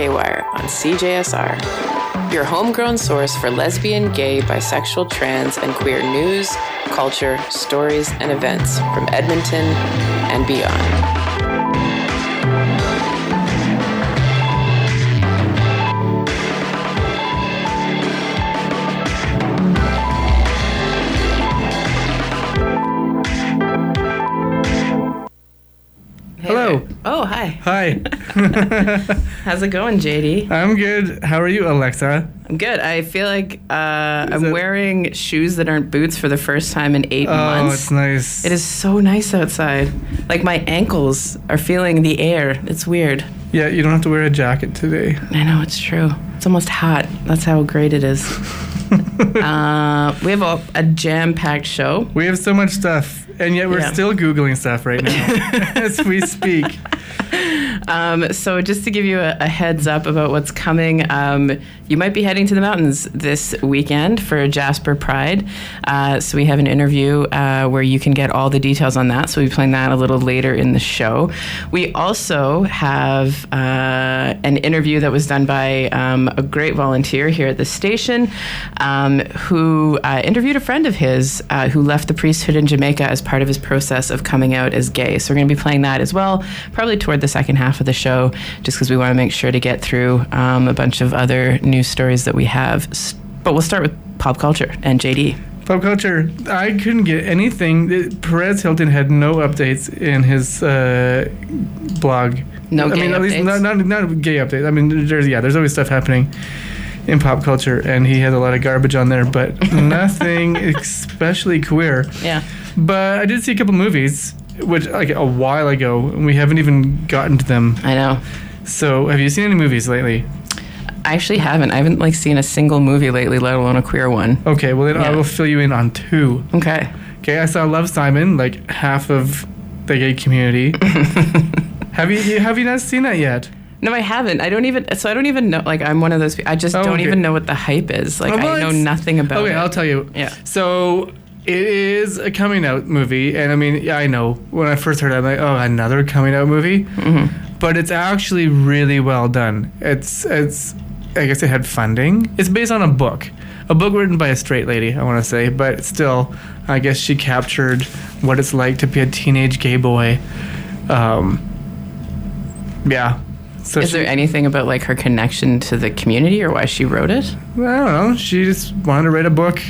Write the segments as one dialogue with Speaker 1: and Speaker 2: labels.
Speaker 1: Gaywire on CJSR, your homegrown source for lesbian, gay, bisexual, trans, and queer news, culture, stories, and events from Edmonton and beyond. Hi.
Speaker 2: Hi.
Speaker 1: How's it going, JD?
Speaker 2: I'm good. How are you, Alexa?
Speaker 1: I'm good. I feel like uh, I'm
Speaker 2: it-
Speaker 1: wearing shoes that aren't boots for the first time in eight
Speaker 2: Oh,
Speaker 1: months.
Speaker 2: Oh, it's nice.
Speaker 1: It is so nice outside. Like my ankles are feeling the air. It's weird.
Speaker 2: Yeah, you don't have to wear a jacket today.
Speaker 1: I know it's true. It's almost hot. That's how great it is. uh, we have a, a jam-packed show.
Speaker 2: We have so much stuff, and yet we're
Speaker 1: Yeah.
Speaker 2: still Googling stuff right now as we speak.
Speaker 1: Um, so just to give you a, a heads up about what's coming, um, you might be heading to the mountains this weekend for Jasper Pride. Uh, so we have an interview uh, where you can get all the details on that. So we'll be playing that a little later in the show. We also have uh, an interview that was done by um, a great volunteer here at the station um, who uh, interviewed a friend of his uh, who left the priesthood in Jamaica as part of his process of coming out as gay. So we're going to be playing that as well, probably toward the second half of the show, just because we want to make sure to get through um, a bunch of other news stories that we have. But we'll start with pop culture and JD.
Speaker 2: Pop culture. I couldn't get anything. Perez Hilton had no updates in his uh, blog.
Speaker 1: No
Speaker 2: I
Speaker 1: gay
Speaker 2: mean, at least not, not not gay updates. I mean, there's yeah, there's always stuff happening in pop culture, and he has a lot of garbage on there, but nothing especially queer.
Speaker 1: Yeah.
Speaker 2: But I did see a couple movies, which like a while ago, and we haven't even gotten to them.
Speaker 1: I know.
Speaker 2: So, have you seen any movies lately?
Speaker 1: I actually haven't. I haven't like seen a single movie lately, let alone a queer one.
Speaker 2: Okay, well then I
Speaker 1: Yeah.
Speaker 2: will fill you in on two.
Speaker 1: Okay.
Speaker 2: Okay, I saw Love Simon, like half of the gay community. have you, you have you not seen that yet?
Speaker 1: No, I haven't. I don't even. So I don't even know. Like I'm one of those. pe- I just
Speaker 2: Oh,
Speaker 1: don't
Speaker 2: okay.
Speaker 1: even know what the hype is. Like
Speaker 2: Oh, well,
Speaker 1: I know
Speaker 2: it's-
Speaker 1: nothing about it.
Speaker 2: Okay,
Speaker 1: it.
Speaker 2: I'll tell you.
Speaker 1: Yeah.
Speaker 2: So it is a coming out movie, and I mean, yeah, I know. When I first heard it, I'm like, oh, another coming out movie.
Speaker 1: Mm-hmm.
Speaker 2: But it's actually really well done. It's it's. I guess it had funding. It's based on a book, a book written by a straight lady. I want to say, but still, I guess she captured what it's like to be a teenage gay boy. Um. Yeah. So
Speaker 1: Is
Speaker 2: she-
Speaker 1: there anything about like her connection to the community or why she wrote it?
Speaker 2: I don't know. She just wanted to write a book.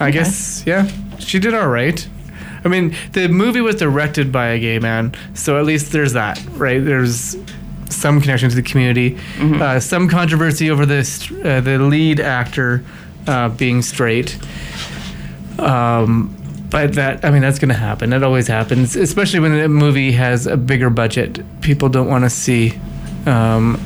Speaker 2: I guess, yeah. She did all right. I mean, the movie was directed by a gay man, so at least there's that, right? There's some connection to the community, uh, some controversy over this, uh, the lead actor uh, being straight. Um, but that, I mean, that's going to happen. It always happens, especially when a movie has a bigger budget. People don't want to see, um,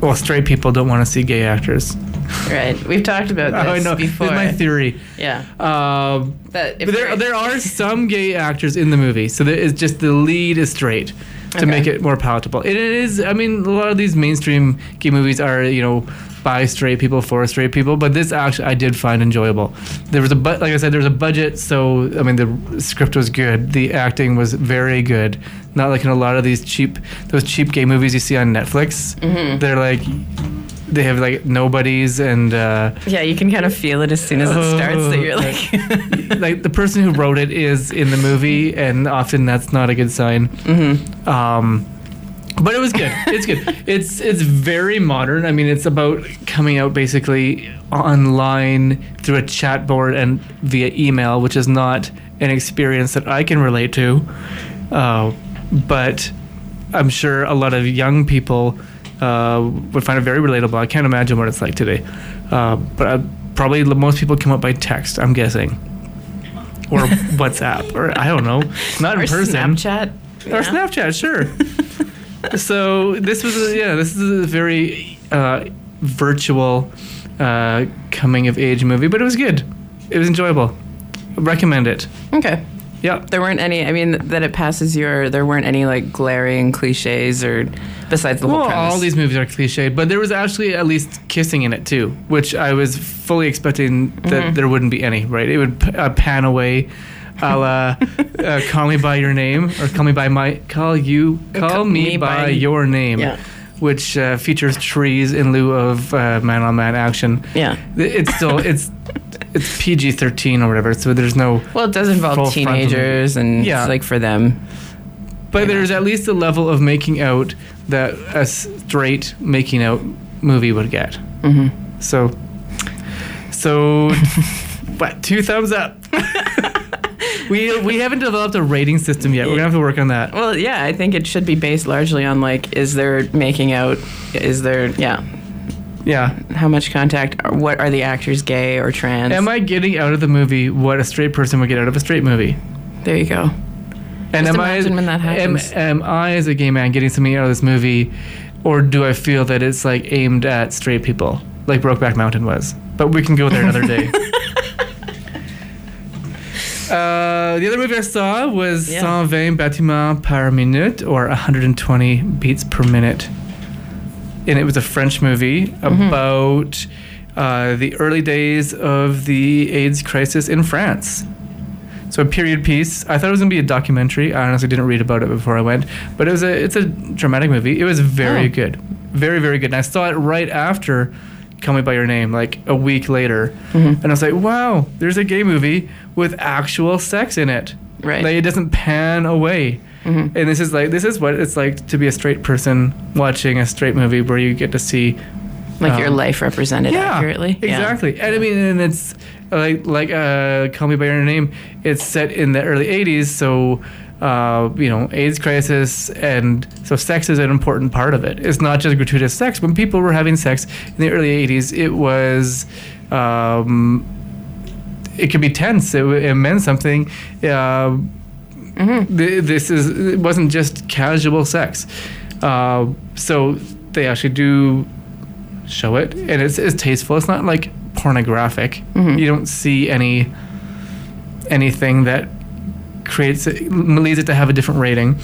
Speaker 2: well, straight people don't want to see gay actors.
Speaker 1: Right. We've talked about this
Speaker 2: Oh, know.
Speaker 1: before.
Speaker 2: It's my theory.
Speaker 1: yeah.
Speaker 2: Um,
Speaker 1: if
Speaker 2: but there, there are some gay actors in the movie, so there is just the lead is straight to
Speaker 1: Okay.
Speaker 2: make it more palatable. It is. I mean, a lot of these mainstream gay movies are, you know, by straight people for straight people, but this actually I did find enjoyable. There was a but, like I said, there was a budget, so I mean, the script was good, the acting was very good. Not like in a lot of these cheap, those cheap gay movies you see on Netflix.
Speaker 1: Mm-hmm.
Speaker 2: They're like. They have like nobodies and uh,
Speaker 1: Yeah, you can kind of feel it as soon as it starts that you're like,
Speaker 2: like the person who wrote it is in the movie, and often that's not a good sign.
Speaker 1: Mm-hmm.
Speaker 2: Um, but it was good. It's good. It's it's very modern. I mean, it's about coming out basically online through a chat board and via email, which is not an experience that I can relate to. Uh, but I'm sure a lot of young people uh, would find it very relatable. I can't imagine what it's like today. Uh, but I, probably most people come up by text. I'm guessing, or WhatsApp, or I don't know, not
Speaker 1: or
Speaker 2: in person
Speaker 1: Snapchat.
Speaker 2: or Snapchat, sure. so this was a, yeah, this is a very uh, virtual uh, coming of age movie, but it was good. It was enjoyable. Recommend it.
Speaker 1: Okay.
Speaker 2: Yeah.
Speaker 1: There weren't any. I mean, that it passes your. There weren't any like glaring cliches or besides the whole
Speaker 2: Well,
Speaker 1: premise.
Speaker 2: all these movies are cliched, but there was actually at least kissing in it too, which I was fully expecting that
Speaker 1: Mm-hmm.
Speaker 2: there wouldn't be any. Right? It would p- uh, pan away, a la uh, "Call Me by Your Name" or "Call Me by My Call You Call
Speaker 1: Call
Speaker 2: Me,
Speaker 1: Me
Speaker 2: by,
Speaker 1: by-
Speaker 2: Your Name."
Speaker 1: Yeah.
Speaker 2: Which uh, features trees in lieu of uh, man-on-man action.
Speaker 1: Yeah.
Speaker 2: It's still it's it's PG thirteen or whatever, so there's no.
Speaker 1: Well, it does involve teenagers, and
Speaker 2: Yeah.
Speaker 1: it's like for them.
Speaker 2: But there's at least a level of making out that a straight making out movie would get.
Speaker 1: hmm
Speaker 2: So, so, what? Two thumbs up. we we haven't developed a rating system yet. We're gonna have to work on that.
Speaker 1: Well, yeah, I think it should be based largely on like, is there making out? Is there, yeah,
Speaker 2: Yeah.
Speaker 1: how much contact? What are the actors gay or trans?
Speaker 2: Am I getting out of the movie what a straight person would get out of a straight movie?
Speaker 1: there you go.
Speaker 2: And
Speaker 1: Just
Speaker 2: am I
Speaker 1: when that
Speaker 2: am, am I as a gay man getting something out of this movie, or do I feel that it's like aimed at straight people, like Brokeback Mountain was? But we can go there another day. Uh, the other movie I saw was
Speaker 1: Yeah.
Speaker 2: 120 battements par minute, or 120 beats per minute. And it was a French movie
Speaker 1: Mm-hmm.
Speaker 2: about uh, the early days of the AIDS crisis in France. So a period piece. I thought it was gonna be a documentary. I honestly didn't read about it before I went, but it was a it's a dramatic movie. It was very
Speaker 1: Oh.
Speaker 2: good, very very good. And I saw it right after Call Me by Your Name, like a week later,
Speaker 1: Mm-hmm.
Speaker 2: and I was like, wow, there's a gay movie with actual sex in it.
Speaker 1: Right.
Speaker 2: Like it doesn't pan away.
Speaker 1: Mhm.
Speaker 2: And this is like this is what it's like to be a straight person watching a straight movie where you get to see
Speaker 1: Like your
Speaker 2: um,
Speaker 1: life represented accurately. Yeah.
Speaker 2: Exactly. And I mean, and it's like like uh, Call Me by Your Name. It's set in the early '80s, so uh, you know, AIDS crisis, and so sex is an important part of it. It's not just gratuitous sex. When people were having sex in the early '80s, it was. Um, it could be tense. It, it meant something. Uh, th- this is it wasn't just casual sex. Uh, so they actually do show it, and it's, it's tasteful. It's not like pornographic. You don't see any anything that creates it, leads it to have a different rating.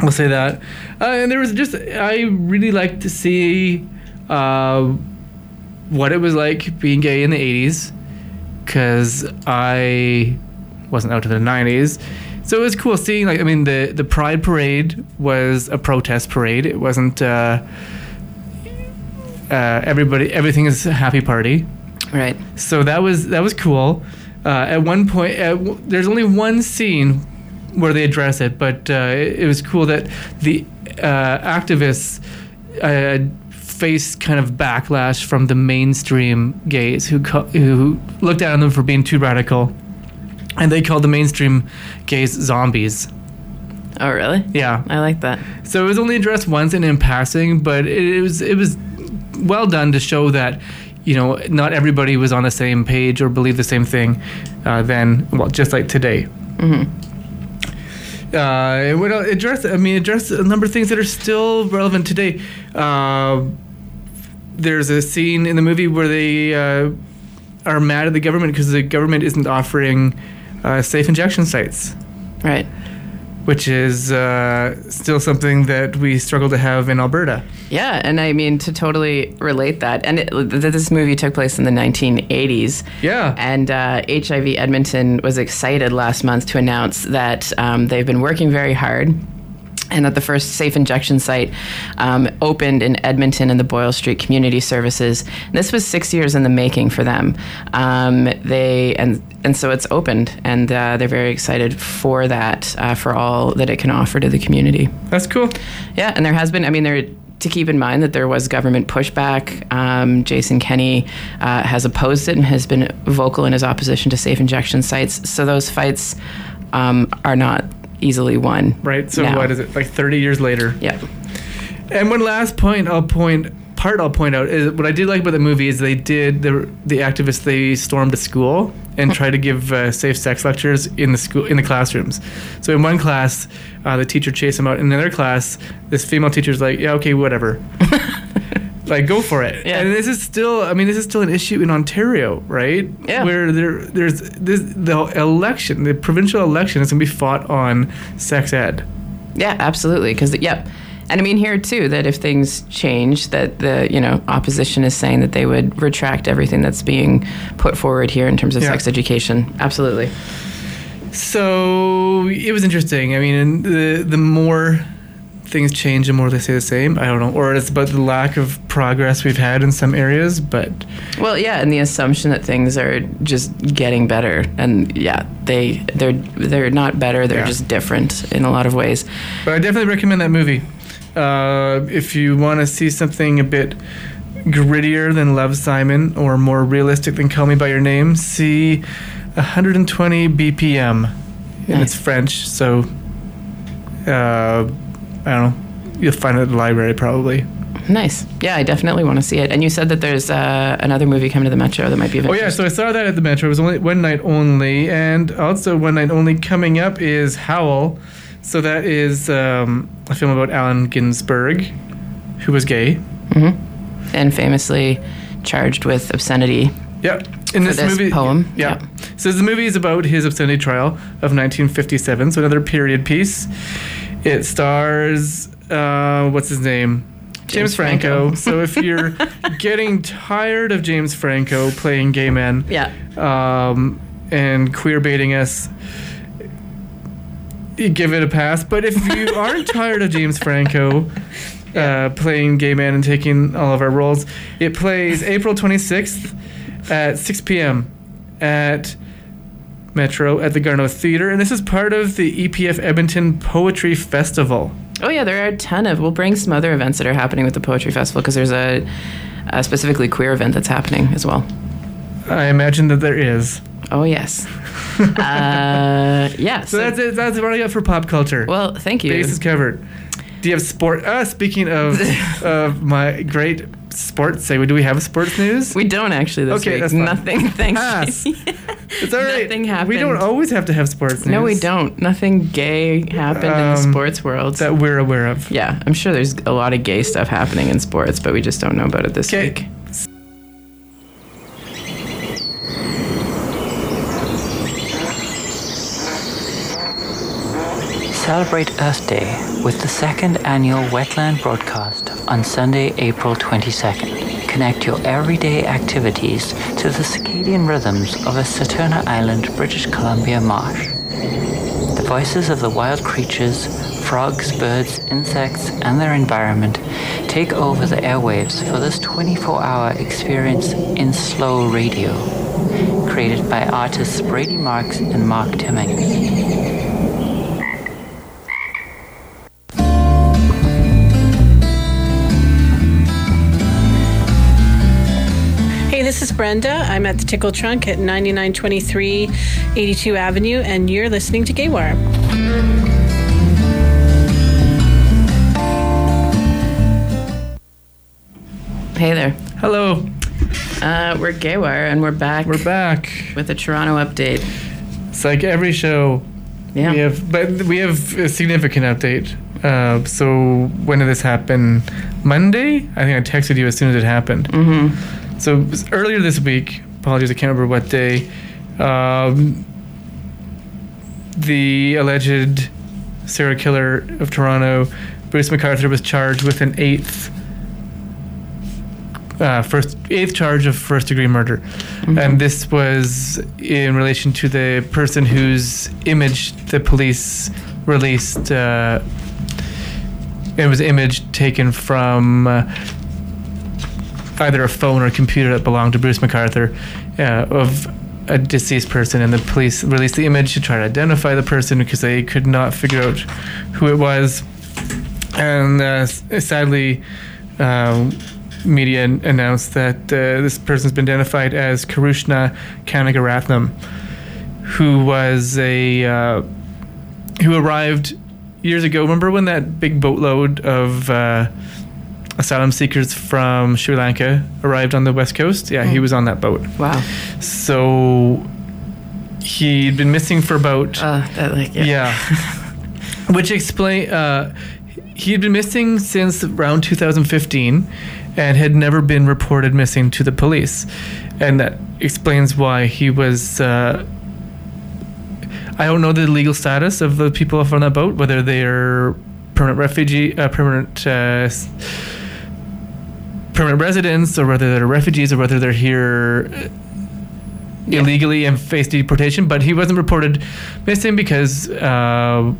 Speaker 2: We'll say that. Uh, and there was just I really like to see uh, what it was like being gay in the '80s because I wasn't out to the '90s. So it was cool seeing like I mean the the Pride Parade was a protest parade. It wasn't uh, uh, everybody everything is a happy party.
Speaker 1: Right.
Speaker 2: So that was that was cool. Uh, at one point, uh, w- there's only one scene where they address it, but uh, it, it was cool that the uh, activists uh, faced kind of backlash from the mainstream gays who co- who looked down on them for being too radical, and they called the mainstream gays zombies.
Speaker 1: Oh, really?
Speaker 2: Yeah.
Speaker 1: I like that.
Speaker 2: So it was only addressed once and in passing, but it, was it was well done to show that you know not everybody was on the same page or believed the same thing. Uh, then, well, just like today. Uh, it would address. I mean, address a number of things that are still relevant today. Uh, there's a scene in the movie where they uh, are mad at the government because the government isn't offering uh, safe injection sites
Speaker 1: Right.
Speaker 2: Which is uh, still something that we struggle to have in Alberta.
Speaker 1: Yeah, and I mean to totally relate that, and it, this movie took place in the 1980s.
Speaker 2: Yeah.
Speaker 1: And uh, HIV Edmonton was excited last month to announce that um, they've been working very hard. And that the first safe injection site um, opened in Edmonton in the Boyle Street Community Services. And this was six years in the making for them. Um, they and and so it's opened, and uh, they're very excited for that, uh, for all that it can offer to the community.
Speaker 2: That's cool.
Speaker 1: Yeah, and there has been. I mean, there to keep in mind that there was government pushback. Um, Jason Kenney uh, has opposed it and has been vocal in his opposition to safe injection sites. So those fights um, are not easily won.
Speaker 2: Right. So
Speaker 1: now.
Speaker 2: what is it? Like 30 years later.
Speaker 1: Yeah.
Speaker 2: And one last point I'll point part I'll point out is what I did like about the movie is they did the the activists they stormed a school and tried to give uh, safe sex lectures in the school in the classrooms. So in one class, uh, the teacher chased them out. In another class, this female teacher's like, "Yeah, okay, whatever." like go for it.
Speaker 1: Yeah.
Speaker 2: And this is still I mean this is still an issue in Ontario, right?
Speaker 1: Yeah.
Speaker 2: Where there there's this the election, the provincial election is going to be fought on sex ed.
Speaker 1: Yeah, absolutely. Because yep. And I mean here too that if things change, that the you know opposition is saying that they would retract everything that's being put forward here in terms of
Speaker 2: Yeah.
Speaker 1: sex education. Absolutely.
Speaker 2: So it was interesting. I mean, and the the more things change, the more they stay the same. I don't know, or it's about the lack of progress we've had in some areas. But
Speaker 1: Well, yeah, and the assumption that things are just getting better, and yeah, they they're they're not better. They're
Speaker 2: Yeah.
Speaker 1: just different in a lot of ways.
Speaker 2: but I definitely recommend that movie. Uh, if you want to see something a bit grittier than Love Simon or more realistic than Call Me by Your Name, see 120 BPM, and it's French. So uh, I don't know. You'll find it at the library probably.
Speaker 1: Nice. Yeah, I definitely want to see it. And you said that there's uh, another movie coming to the Metro that might be of
Speaker 2: Oh yeah, so I saw that at the Metro. It was only one night only, and also one night only coming up is Howl. So that is um, a film about Allen Ginsberg, who was gay.
Speaker 1: hmm And famously charged with obscenity.
Speaker 2: Yep. In
Speaker 1: For this poem,
Speaker 2: Yeah.
Speaker 1: yeah.
Speaker 2: So the movie is about his obscenity trial of 1957. So another period piece. It stars uh, what's his name?
Speaker 1: James
Speaker 2: James, Franco.
Speaker 1: Franco.
Speaker 2: so if you're getting tired of James Franco playing gay men,
Speaker 1: Yeah.
Speaker 2: um, and queer baiting us, you give it a pass. But if you aren't tired of James Franco uh, playing gay man and taking all of our roles, it plays April 26th at 6 p.m. at Metro at the Garneau Theater. And this is part of the EPF Edmonton Poetry Festival.
Speaker 1: Oh yeah, there are a ton of. We'll bring some other events that are happening with the Poetry Festival because there's a, a specifically queer event that's happening as well.
Speaker 2: I imagine that there is.
Speaker 1: Oh yes. uh, yeah.
Speaker 2: So that's it. That's what I got for pop culture.
Speaker 1: Well, thank you.
Speaker 2: Base is covered. Do you have sport? Uh, speaking of of my great sports segue, do we have sports news?
Speaker 1: we don't actually this
Speaker 2: Okay,
Speaker 1: week.
Speaker 2: that's fine.
Speaker 1: Nothing. Thanks.
Speaker 2: Pass. It's all right.
Speaker 1: Nothing happened.
Speaker 2: We don't always have to have sports news.
Speaker 1: No, we don't. Nothing gay happened in the
Speaker 2: Um,
Speaker 1: sports world.
Speaker 2: That we're aware of.
Speaker 1: yeah, I'm sure there's a lot of gay stuff happening in sports, but we just don't know about it this
Speaker 2: Okay.
Speaker 1: week.
Speaker 3: Celebrate Earth Day with the second annual Wetland broadcast on Sunday, April 22nd. Connect your everyday activities to the circadian rhythms of a Saturna Island, British Columbia marsh. The voices of the wild creatures, frogs, birds, insects, and their environment take over the airwaves for this 24 hour experience in slow radio. Created by artists Brady Marks and Mark Timmings.
Speaker 4: This. I'm at the Tickle Trunk at 9923 82 Avenue, and you're listening to Gaywire.
Speaker 1: Hey there.
Speaker 2: Hello,
Speaker 1: Uh, we're Gaywire, and we're back
Speaker 2: we're back.
Speaker 1: with a Toronto update.
Speaker 2: It's like every show.
Speaker 1: Yeah.
Speaker 2: We have, but we have a significant update. Uh, so when did this happen? Monday? I think I texted you as soon as it happened.
Speaker 1: Mm-hmm.
Speaker 2: So earlier this week. Apologies, I can't remember what day. Um, the alleged serial killer of Toronto, Bruce McArthur, was charged with an eighth. Uh, first eighth charge of first degree murder, and this was in relation to the person whose image the police released. Uh, it was image taken from uh, either a phone or a computer that belonged to Bruce McArthur uh, of a deceased person, and the police released the image to try to identify the person because they could not figure out who it was. And uh, sadly, um, media announced that uh, this person's been identified as Kirushna Kanagaratnam, who was a uh, who arrived years ago. Remember when that big boatload of uh, asylum seekers from Sri Lanka arrived on the west coast? Yeah, he was on that boat.
Speaker 1: Wow.
Speaker 2: So he'd been missing for about
Speaker 1: Uh, that like yeah.
Speaker 2: yeah. Which explain uh, he'd been missing since around 2015 and had never been reported missing to the police. And that explains why he was uh, I don't know the legal status of the people on that boat, whether they're permanent refugee, uh, permanent uh, permanent residents, or whether they're refugees, or whether they're here uh,
Speaker 1: Yeah.
Speaker 2: illegally and face deportation. But he wasn't reported missing because uh,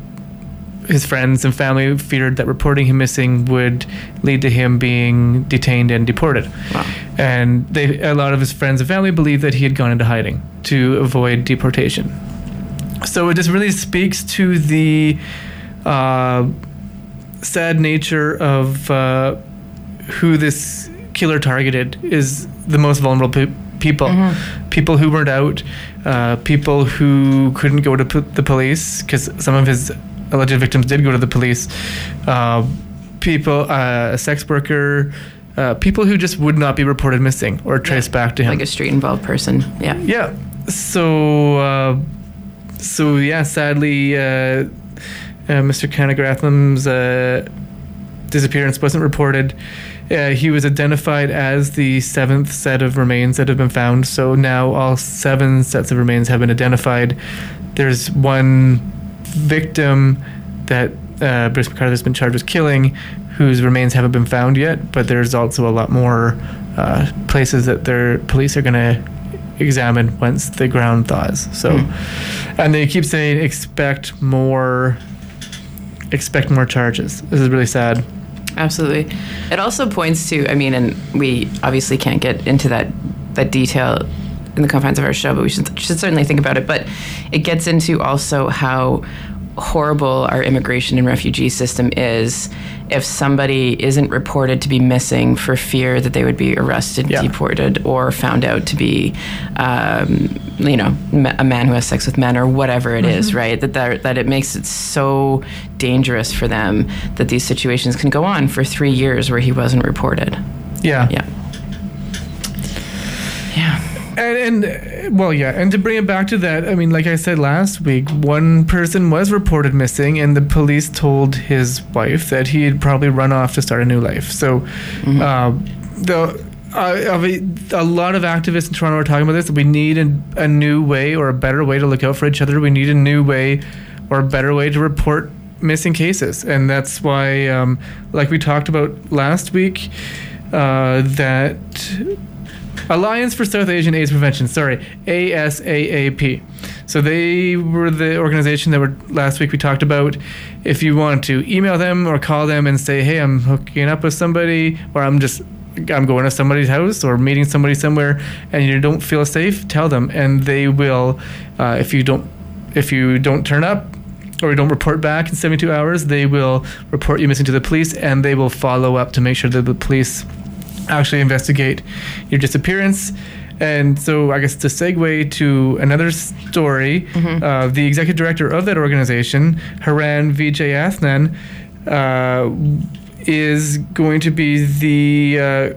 Speaker 2: his friends and family feared that reporting him missing would lead to him being detained and deported.
Speaker 1: Wow.
Speaker 2: And they, a lot of his friends and family believed that he had gone into hiding to avoid deportation. So it just really speaks to the uh, sad nature of uh, who this killer targeted is the most vulnerable pe- people. People who weren't out, uh, people who couldn't go to p- the police because some of his alleged victims did go to the police. Uh, people, uh, a sex worker, uh, people who just would not be reported missing or traced back to him.
Speaker 1: Like a street involved person. Yeah.
Speaker 2: Yeah. So, uh, so yeah. Sadly, uh, uh, Mr. Kanagaratnam's uh, disappearance wasn't reported. Uh, he was identified as the seventh set of remains that have been found. So now all seven sets of remains have been identified. There's one victim that uh, Bruce McArthur has been charged with killing, whose remains haven't been found yet. But there's also a lot more uh, places that their police are going to examine once the ground thaws. So, and they keep saying expect more, expect more charges. This is really sad.
Speaker 1: Absolutely. It also points to, I mean, and we obviously can't get into that that detail in the confines of our show, but we should, should certainly think about it. But it gets into also how horrible our immigration and refugee system is if somebody isn't reported to be missing for fear that they would be arrested,
Speaker 2: Yeah.
Speaker 1: deported, or found out to be, um, you know, a man who has sex with men or whatever it is, right? That, that that it makes it so dangerous for them that these situations can go on for three years where he wasn't reported.
Speaker 2: Yeah.
Speaker 1: Yeah. Yeah.
Speaker 2: And, and well, yeah, and to bring it back to that, I mean, like I said last week, one person was reported missing, and the police told his wife that he had probably run off to start a new life. So, uh, the uh, a lot of activists in Toronto are talking about this. We need a, a new way or a better way to look out for each other. We need a new way or a better way to report missing cases, and that's why, um, like we talked about last week, uh, that Alliance for South Asian AIDS Prevention, sorry, ASAAP. So they were the organization that were last week we talked about. If you want to email them or call them and say, "Hey, I'm hooking up with somebody," or "I'm just I'm going to somebody's house or meeting somebody somewhere," and you don't feel safe, tell them, and they will. Uh, if you don't, if you don't turn up, or you don't report back in 72 hours, they will report you missing to the police, and they will follow up to make sure that the police actually investigate your disappearance. And so, I guess to segue to another story, uh, the executive director of that organization, Haran Vijayanathan, uh, is going to be the uh,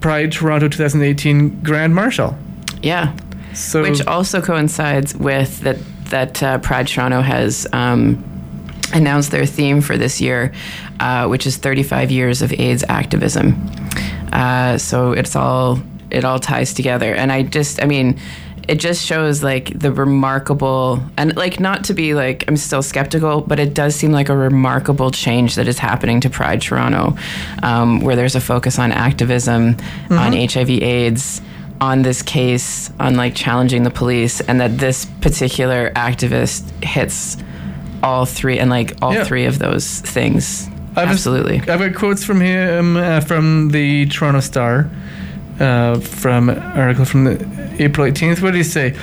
Speaker 2: Pride Toronto 2018 Grand Marshal.
Speaker 1: Yeah.
Speaker 2: So,
Speaker 1: Which also coincides with that that uh, Pride Toronto has um, announced their theme for this year, uh, which is 35 years of AIDS activism. Uh, so it's all it all ties together, and I just I mean. It just shows like the remarkable, and like not to be like I'm still skeptical, but it does seem like a remarkable change that is happening to Pride Toronto, um, where there's a focus on activism, on HIV/AIDS, on this case on like challenging the police and that this particular activist hits all three and like all
Speaker 2: Yeah.
Speaker 1: three of those things
Speaker 2: I've
Speaker 1: absolutely
Speaker 2: I've got quotes from him uh, from the Toronto Star, uh, from an article from the April 18th. What did he say?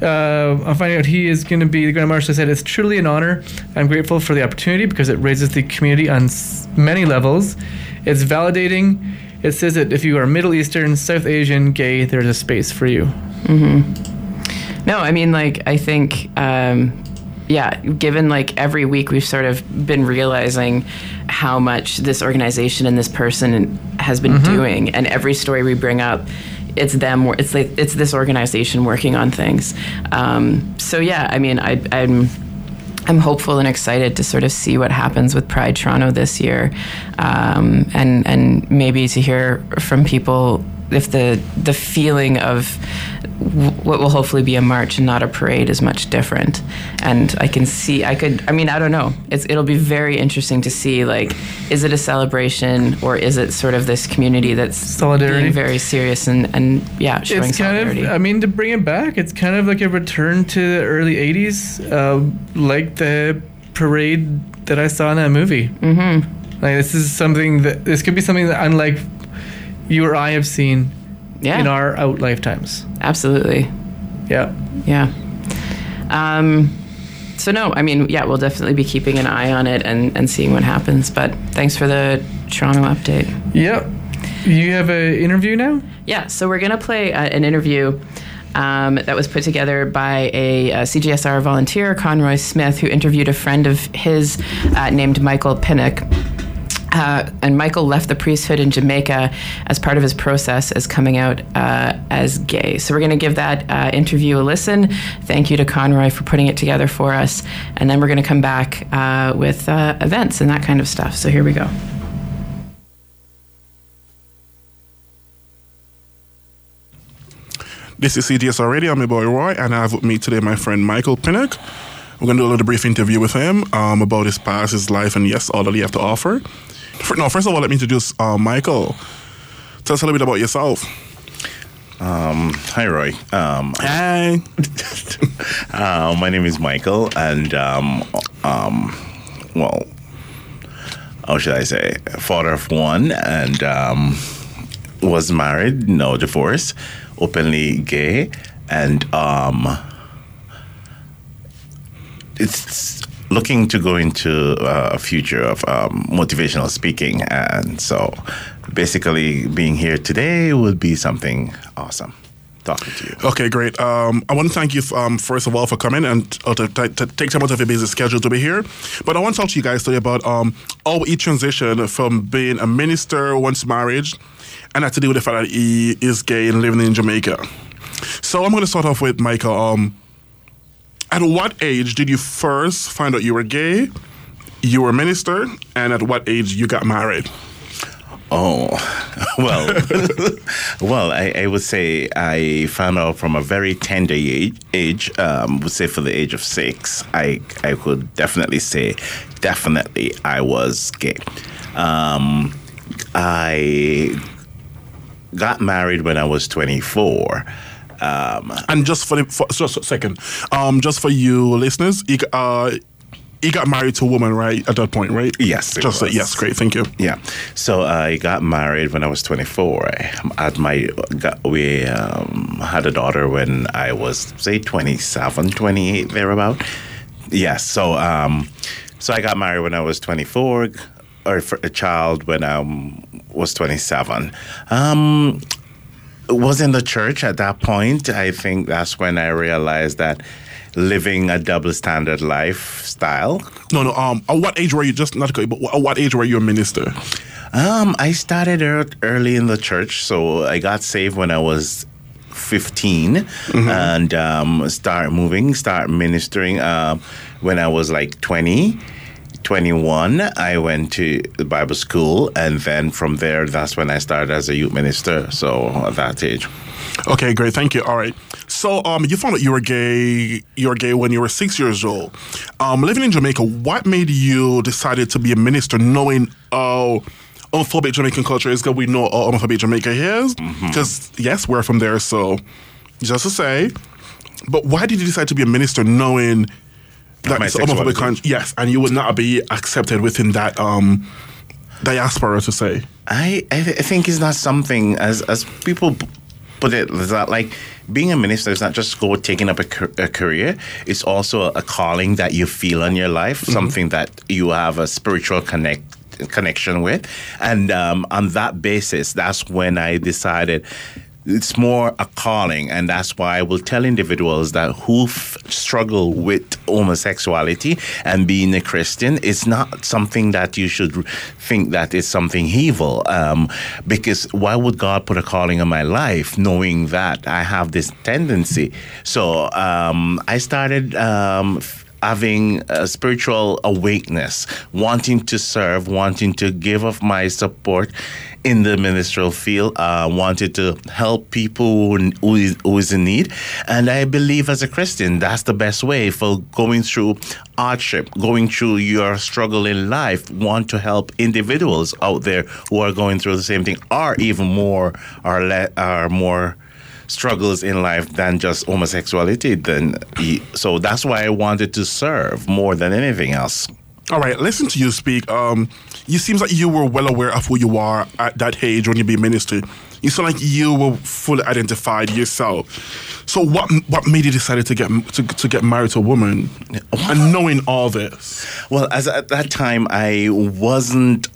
Speaker 2: Uh, I'm finding out he is going to be the Grand Marshal. I Said it's truly an honor. I'm grateful for the opportunity because it raises the community on s- many levels. It's validating. It says that if you are Middle Eastern, South Asian, gay, there's a space for you.
Speaker 1: no i mean like i think um yeah given like every week we've sort of been realizing how much this organization and this person has been doing and every story we bring up it's them it's like it's this organization working on things. Um, so yeah i mean I, i'm I'm hopeful and excited to sort of see what happens with Pride Toronto this year, um, and and maybe to hear from people if the the feeling of what will hopefully be a march and not a parade is much different. And I can see, I could, I mean, I don't know. It's it'll be very interesting to see like, is it a celebration or is it sort of this community that's
Speaker 2: Solidarity.
Speaker 1: being very serious and and yeah, showing
Speaker 2: it's kind
Speaker 1: solidarity.
Speaker 2: of i mean to bring it back it's kind of like a return to the early 80s uh, like the parade that I saw in that movie. Mm-hmm. Like this is something that this could be something that unlike you or I have seen
Speaker 1: Yeah.
Speaker 2: in our out lifetimes.
Speaker 1: Absolutely.
Speaker 2: Yeah.
Speaker 1: Yeah. Um, so no, I mean, yeah, we'll definitely be keeping an eye on it and, and seeing what happens. But thanks for the Toronto update.
Speaker 2: Yep. You have an interview now?
Speaker 1: Yeah, so we're going to play uh, an interview um, that was put together by a, uh CJSR volunteer, Conroy Smith, who interviewed a friend of his uh, named Michael Pinnock. Uh, and Michael left the priesthood in Jamaica as part of his process as coming out uh, as gay. So we're going to give that uh, interview a listen. Thank you to Conroy for putting it together for us. And then we're going to come back uh, with uh, events and that kind of stuff. So here we go.
Speaker 5: This is CJSR Radio. I'm your boy Roy, and I have with me today my friend Michael Pinnock. We're going to do a little brief interview with him um, about his past, his life, and yes, all that he have to offer. No, first of all, let me introduce uh, Michael. Tell us a little bit about yourself.
Speaker 6: Um, hi, Roy. Um,
Speaker 5: Hey.
Speaker 6: uh, my name is Michael, and um, um, well, how should I say? Father of one, and um, was married, no divorce, openly gay, and um, it's looking to go into uh, a future of um, motivational speaking, and so basically being here today would be something awesome. Talking to you.
Speaker 5: Okay, great. Um, I want to thank you, um, first of all, for coming and uh, to, to, take time out of your busy schedule to be here. But I want to talk to you guys today about um, how he transitioned from being a minister once married and had to deal with the fact that he is gay and living in Jamaica. So I'm going to start off with Michael. Um, at what age did you first find out you were gay, you were a minister, and at what age you got married?
Speaker 6: Oh, well, well, I, I would say I found out from a very tender age. age um, would say for the age of six, I I could definitely say, definitely, I was gay. Um, I got married when I was twenty four. Um,
Speaker 5: And just for, the, for just a second, um, just for you listeners, he, uh, he got married to a woman, right? At that point, right?
Speaker 6: Yes,
Speaker 5: Just say
Speaker 6: was.
Speaker 5: yes. Great, thank you.
Speaker 6: Yeah. So I got married when I was 24. I had my got, we um, had a daughter when I was say 27, 28 thereabout. Yes. So um, so I got married when I was 24, or for a child when I um, was 27. Um, was in the church at that point. I think that's when I realized that living a double standard lifestyle
Speaker 5: No, no. Um, at what age were you? Just not but at what age were you a minister?
Speaker 6: Um, I started early in the church, so I got saved when I was 15 and um, start moving, start ministering uh, when I was like 20. 21, I went to the Bible school, and then from there, that's when I started as a youth minister. So at that age,
Speaker 5: Okay, great. Thank you. All right. So, um, you found out you were gay. You were gay when you were six years old. Um, living in Jamaica, what made you decided to be a minister, knowing how homophobic Jamaican culture is? Because we know how homophobic Jamaica is. Because yes, we're from there. So, just to say, but why did you decide to be a minister, knowing that
Speaker 6: My
Speaker 5: it's a homophobic country? Yes, and you would not be accepted within that um, diaspora, to say.
Speaker 6: I I, th- I think it's not something as as people put it is that like being a minister is not just go taking up a, car- a career. It's also a calling that you feel in your life, something that you have a spiritual connect connection with, and um, on that basis, that's when I decided. It's more a calling, and that's why I will tell individuals that who f- struggle with homosexuality and being a Christian, it's not something that you should think that it's something evil. Um, because why would God put a calling on my life knowing that I have this tendency? So um, I started. Um, f- having a spiritual awakeness, wanting to serve, wanting to give of my support in the ministerial field, uh, wanted to help people who, who, is, who is in need. And I believe as a Christian, that's the best way for going through hardship, going through your struggle in life, want to help individuals out there who are going through the same thing, or even more, or, le- are more struggles in life than just homosexuality. Then, he, so that's why I wanted to serve more than anything else.
Speaker 5: All right, listen to you speak. Um, you seems like you were well aware of who you are at that age when you be minister. You sound like you were fully identified yourself. So what what made you decide to get to, to get married to a woman, and knowing all this?
Speaker 6: Well, as at that time, I wasn't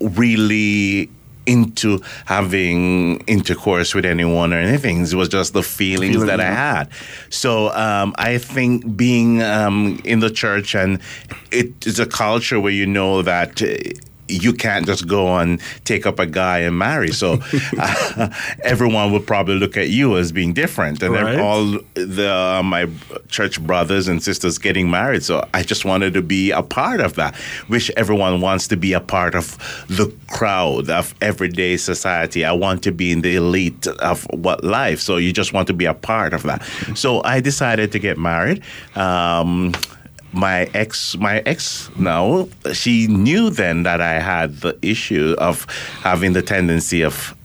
Speaker 6: really into having intercourse with anyone or anything. It was just the feelings
Speaker 5: Feeling,
Speaker 6: that I had. So um, I think being um, in the church and it is a culture where you know that. uh, you can't just go and take up a guy and marry. So uh, everyone would probably look at you as being different, and
Speaker 5: Right.
Speaker 6: all the uh, my church brothers and sisters getting married. So I just wanted to be a part of that, which everyone wants to be a part of the crowd of everyday society. I want to be in the elite of what life. So you just want to be a part of that. So I decided to get married. Um, my ex my ex now she knew then that I had the issue of having the tendency of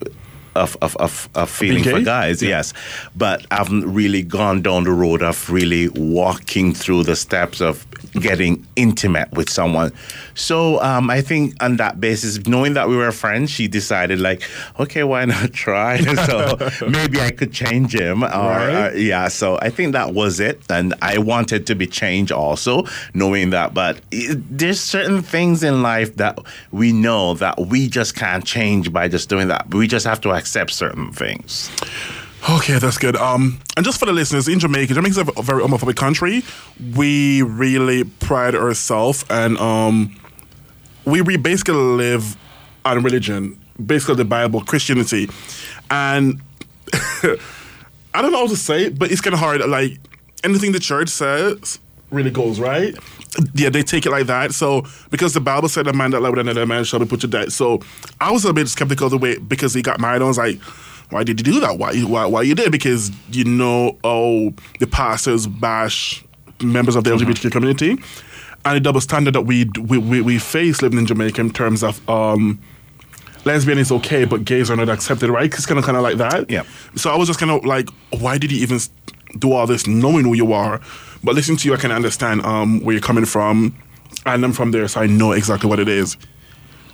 Speaker 6: of of of, of feeling for guys yes. But I haven't really gone down the road of really walking through the steps of getting intimate with someone. So um, I think on that basis knowing that we were friends she decided like okay why not try? So maybe I could change him or
Speaker 5: Right.
Speaker 6: uh, yeah so i think that was it. And i wanted to be changed also knowing that but it, there's certain things in life that we know that we just can't change by just doing that. We just have to accept certain things
Speaker 5: Okay, that's good. Um, and just for the listeners in Jamaica, Jamaica's a very homophobic country. We really pride ourselves, and um, we, we basically live on religion, basically the Bible, Christianity, and I don't know how to say, it, but it's kind of hard. Like anything the church says really goes right. Yeah, they take it like that. So because the Bible said a man that loved another man shall be put to death. So I was a bit skeptical of the way because he got married. I was like, why did you do that? Why why why you did? Because you know, oh, the pastors bash members of the LGBTQ community, and the double standard that we we we, we face living in Jamaica in terms of um lesbian is okay, but gays are not accepted, right? It's kind of kind of like that.
Speaker 6: Yeah.
Speaker 5: So I was just kind of like, why did he even do all this, knowing who you are? But listening to you, I can understand um, where you're coming from, and I'm from there, so I know exactly what it is.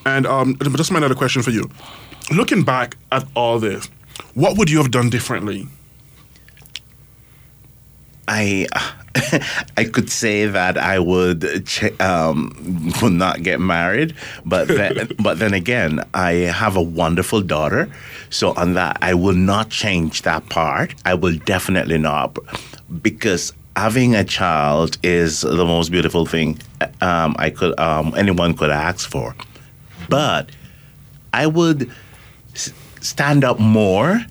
Speaker 5: And um, just my another question for you: looking back at all this, what would you have done differently?
Speaker 6: I I could say that I would ch- um, would not get married, but then, but then again, I have a wonderful daughter, so on that I will not change that part. I will definitely not, because having a child is the most beautiful thing um, I could um, anyone could ask for, but I would s- stand up more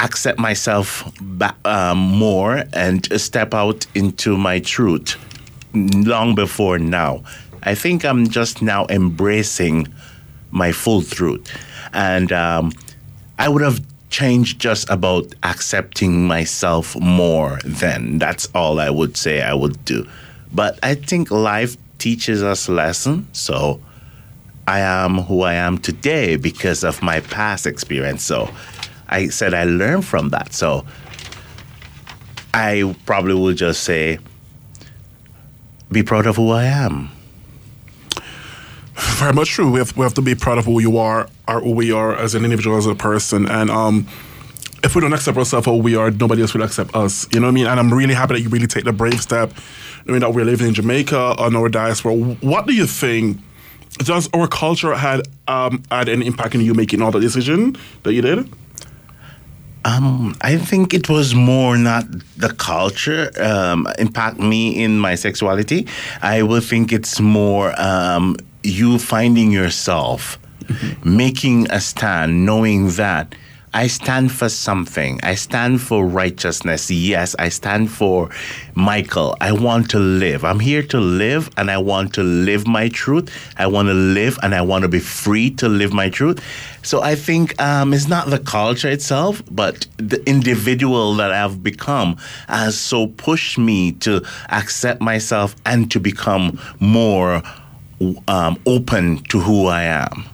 Speaker 6: accept myself ba- um, more and step out into my truth long before now. I think I'm just now embracing my full truth. And um, I would have changed just about accepting myself more then. That's all I would say I would do. But I think life teaches us lessons. So I am who I am today because of my past experience. So I said I learned from that. So I probably would just say, be proud of who I am.
Speaker 5: Very much true. We have we have to be proud of who you are, or who we are as an individual, as a person, and um, if we don't accept ourselves who we are, nobody else will accept us. You know what I mean? And I'm really happy that you really take the brave step, knowing that we're living in Jamaica on our diaspora. What do you think? Does our culture had um, had any impact in you making all the decision that you did?
Speaker 6: Um, I think it was more not the culture um, impact me in my sexuality. I would think it's more um, you finding yourself, making a stand, knowing that I stand for something. I stand for righteousness. Yes, I stand for Michael. I want to live. I'm here to live and I want to live my truth. I want to live and I want to be free to live my truth. So I think um, it's not the culture itself, but the individual that I've become has so pushed me to accept myself and to become more um, open to who I am.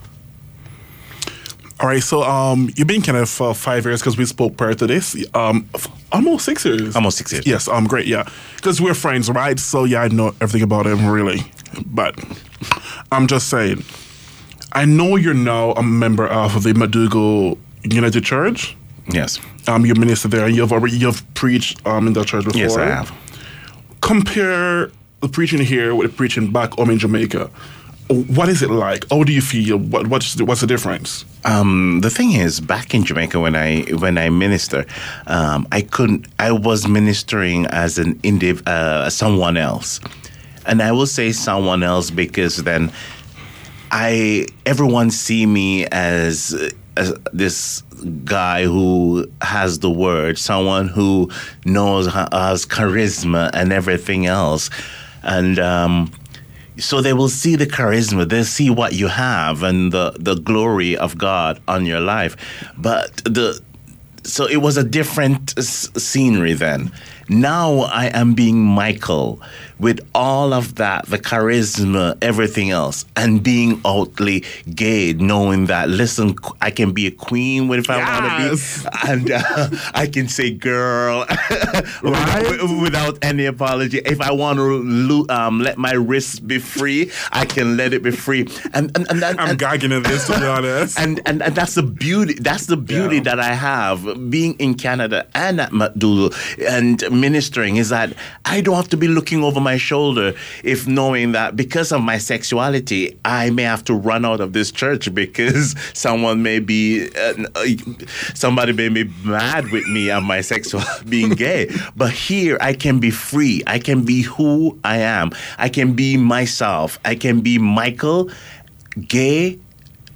Speaker 5: All right, so um, you've been kind of for five years because we spoke prior to this. Um, almost six years.
Speaker 6: Almost six years.
Speaker 5: Yes, um, great, yeah, because we're friends, right? So yeah, I know everything about him, really. But I'm just saying, I know you're now a member of the McDougall United Church.
Speaker 6: Yes.
Speaker 5: Um, you're minister there, and you've already you've preached um in that church before.
Speaker 6: Yes, I have.
Speaker 5: Compare the preaching here with the preaching back home in Jamaica. What is it like? How do you feel? What what's what's the difference?
Speaker 6: Um, the thing is, back in Jamaica, when I when I minister, um, I couldn't. I was ministering as an indiv, uh, someone else, and I will say someone else because then I everyone see me as, as this guy who has the word, someone who knows has charisma and everything else, and. Um, so they will see the charisma they see what you have and the the glory of god on your life. But the so it was a different s- scenery then now i am being michael with all of that the charisma everything else and being outly gay knowing that listen i can be a queen if i want to be and uh, i can say girl
Speaker 5: Right?
Speaker 6: without any apology. If I want to lo- um, let my wrists be free, I can let it be free. And and and, and,
Speaker 5: I'm
Speaker 6: and,
Speaker 5: gagging at this to be honest.
Speaker 6: and, and, and that's the beauty. That's the beauty
Speaker 5: Yeah.
Speaker 6: that I have being in Canada and at McDougall and ministering is that I don't have to be looking over my shoulder if knowing that because of my sexuality, I may have to run out of this church because someone may be uh, uh, somebody may be mad with me and my sexual being gay. But here I can be free. I can be who I am. I can be myself. I can be Michael, gay,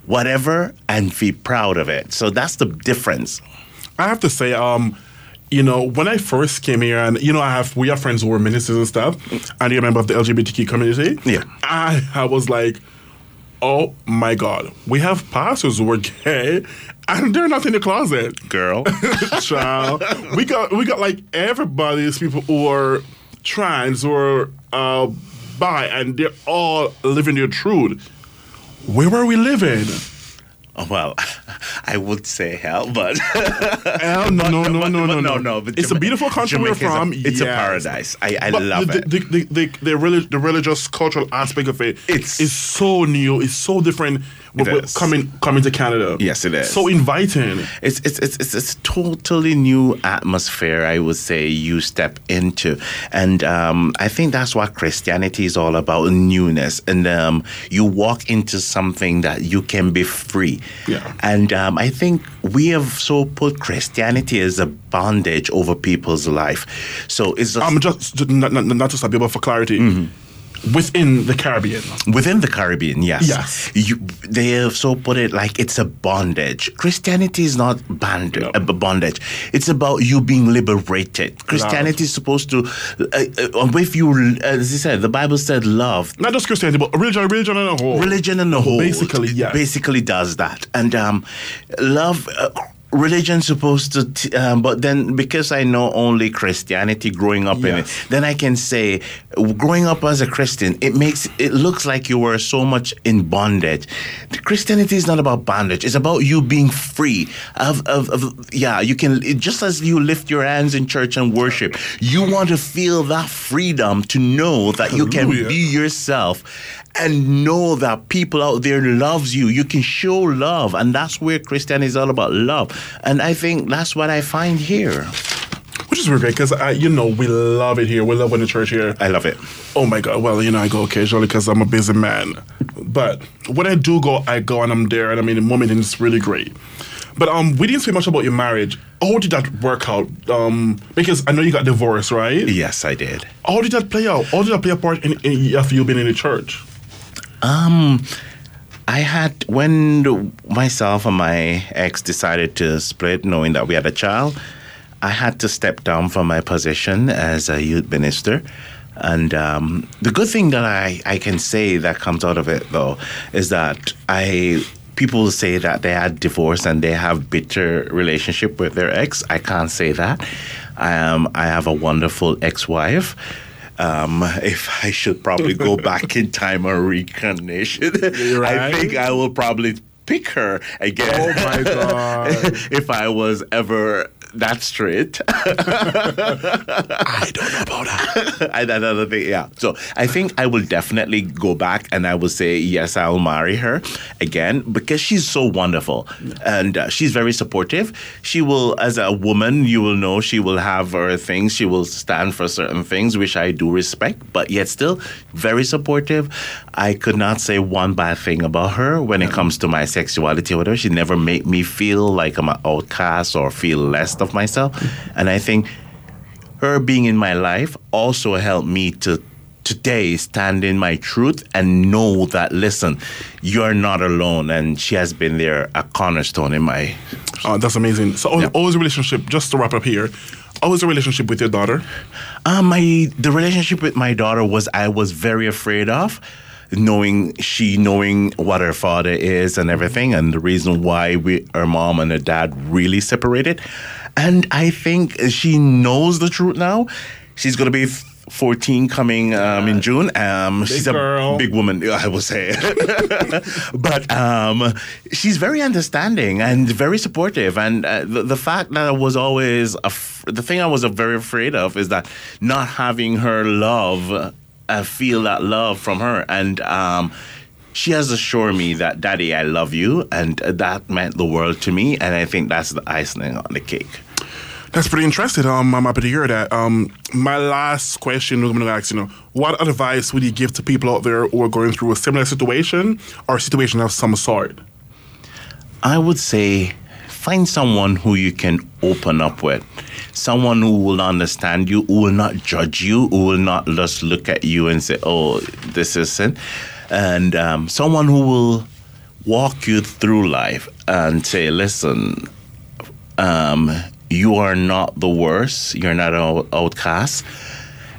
Speaker 6: whatever, and be proud of it. So that's the difference.
Speaker 5: I have to say, um, you know, when I first came here, and you know, I have we have friends who are ministers and stuff, and you're a member of the LGBTQ community.
Speaker 6: Yeah.
Speaker 5: I I was like, oh my god, we have pastors who are gay, and they're not in the closet.
Speaker 6: Girl.
Speaker 5: Child, we got we got like everybody. These people who are trans or uh, bi, and they're all living their truth. Where are we living?
Speaker 6: well, I would say hell, but
Speaker 5: Hell, no, no, no, no, no,
Speaker 6: no, no. But
Speaker 5: It's a beautiful country we're
Speaker 6: is a-
Speaker 5: from.
Speaker 6: it's a paradise. I, I
Speaker 5: But
Speaker 6: love
Speaker 5: the,
Speaker 6: it.
Speaker 5: The, the, the, the, relig- the religious cultural aspect of it
Speaker 6: It's-
Speaker 5: is so new. It's so different with,
Speaker 6: It
Speaker 5: with
Speaker 6: is.
Speaker 5: coming coming to Canada.
Speaker 6: Yes, it is.
Speaker 5: So inviting.
Speaker 6: It's it's it's it's it's a totally new atmosphere. I would say you step into, and um, I think that's what Christianity is all about: newness. And um, you walk into something that you can be free.
Speaker 5: Yeah.
Speaker 6: And um, I think we have so put Christianity as a bondage over people's life. So it's just,
Speaker 5: I'm just, just not, not, not to stop you, but for clarity,
Speaker 6: Mm-hmm.
Speaker 5: Within the Caribbean.
Speaker 6: Within the Caribbean, yes.
Speaker 5: Yes.
Speaker 6: You, they have so put it like it's a bondage. Christianity is not bond,
Speaker 5: No.
Speaker 6: a bondage. It's about you being liberated. Christianity is supposed to, uh, uh, with you, uh, as you said, the Bible said love.
Speaker 5: Not just Christianity, but religion, religion as a whole.
Speaker 6: Religion in the whole
Speaker 5: Basically, yes.
Speaker 6: basically does that, and um, love. Religion's supposed to, t- um, but then because I know only Christianity growing up in it, then I can say, growing up as a Christian, it makes it looks like you were so much in bondage. Christianity is not about bondage; it's about you being free. Of, of, of yeah, you can just as you lift your hands in church and worship, you want to feel that freedom to know that you can be yourself and know that people out there loves you you can show love and that's where christianity is all about love and i think that's what i find here
Speaker 5: Which is really great because, you know, we love it here. We love when the church here.
Speaker 6: i love it
Speaker 5: Oh my God. Well, you know, I go occasionally because I'm a busy man. But when I do go, I go and I'm there and I'm in the moment and it's really great. But um, we didn't say much about your marriage. How did that work out? Um, because I know you got divorced, right?
Speaker 6: yes i did
Speaker 5: How did that play out? How did that play a part in, in of you being in the church?
Speaker 6: Um I had when myself and my ex decided to split, knowing that we had a child. I had to step down from my position as a youth minister, and um, the good thing that I, I can say that comes out of it though is that I people say that they had divorce and they have bitter relationship with their ex. I can't say that. Um, I have a wonderful ex-wife. Um, if I should probably go back in time or reincarnation,
Speaker 5: You're
Speaker 6: I think I will probably pick her again.
Speaker 5: Oh my God.
Speaker 6: if I was ever that straight.
Speaker 5: I don't know that.
Speaker 6: I, another thing, yeah. So I think I will definitely go back and I will say yes, I'll marry her again because she's so wonderful and uh, she's very supportive. She will, as a woman, you will know she will have her things. She will stand for certain things, which I do respect, but yet still very supportive. I could not say one bad thing about her when it comes to my sexuality or whatever. She never made me feel like I'm an outcast or feel less of myself. And I think her being in my life also helped me to today stand in my truth and know that listen you're not alone and she has been there a cornerstone in my
Speaker 5: Oh, that's amazing. So,
Speaker 6: Yeah.
Speaker 5: always a relationship. Just to wrap up here, always a relationship with your daughter.
Speaker 6: uh, my the relationship with my daughter was i was very afraid of knowing she knowing what her father is and everything and the reason why we her mom and her dad really separated and i think she knows the truth now she's going to be 14 coming um, in June. Um, she's a
Speaker 5: girl.
Speaker 6: big woman, I will say. but um, she's very understanding and very supportive. And uh, the, the fact that I was always, af- the thing I was very afraid of is that not having her love, uh, feel that love from her. And um, she has assured me that, Daddy, I love you. And that meant the world to me. And I think that's the icing on the cake.
Speaker 5: That's pretty interesting. Um, I'm happy to hear that. Um, my last question, I'm going to ask you know, what advice would you give to people out there who are going through a similar situation or a situation of some sort?
Speaker 6: I would say find someone who you can open up with. Someone who will understand you, who will not judge you, who will not just look at you and say, oh, this isn't. And um, someone who will walk you through life and say, listen, um, you are not the worst, you're not an outcast,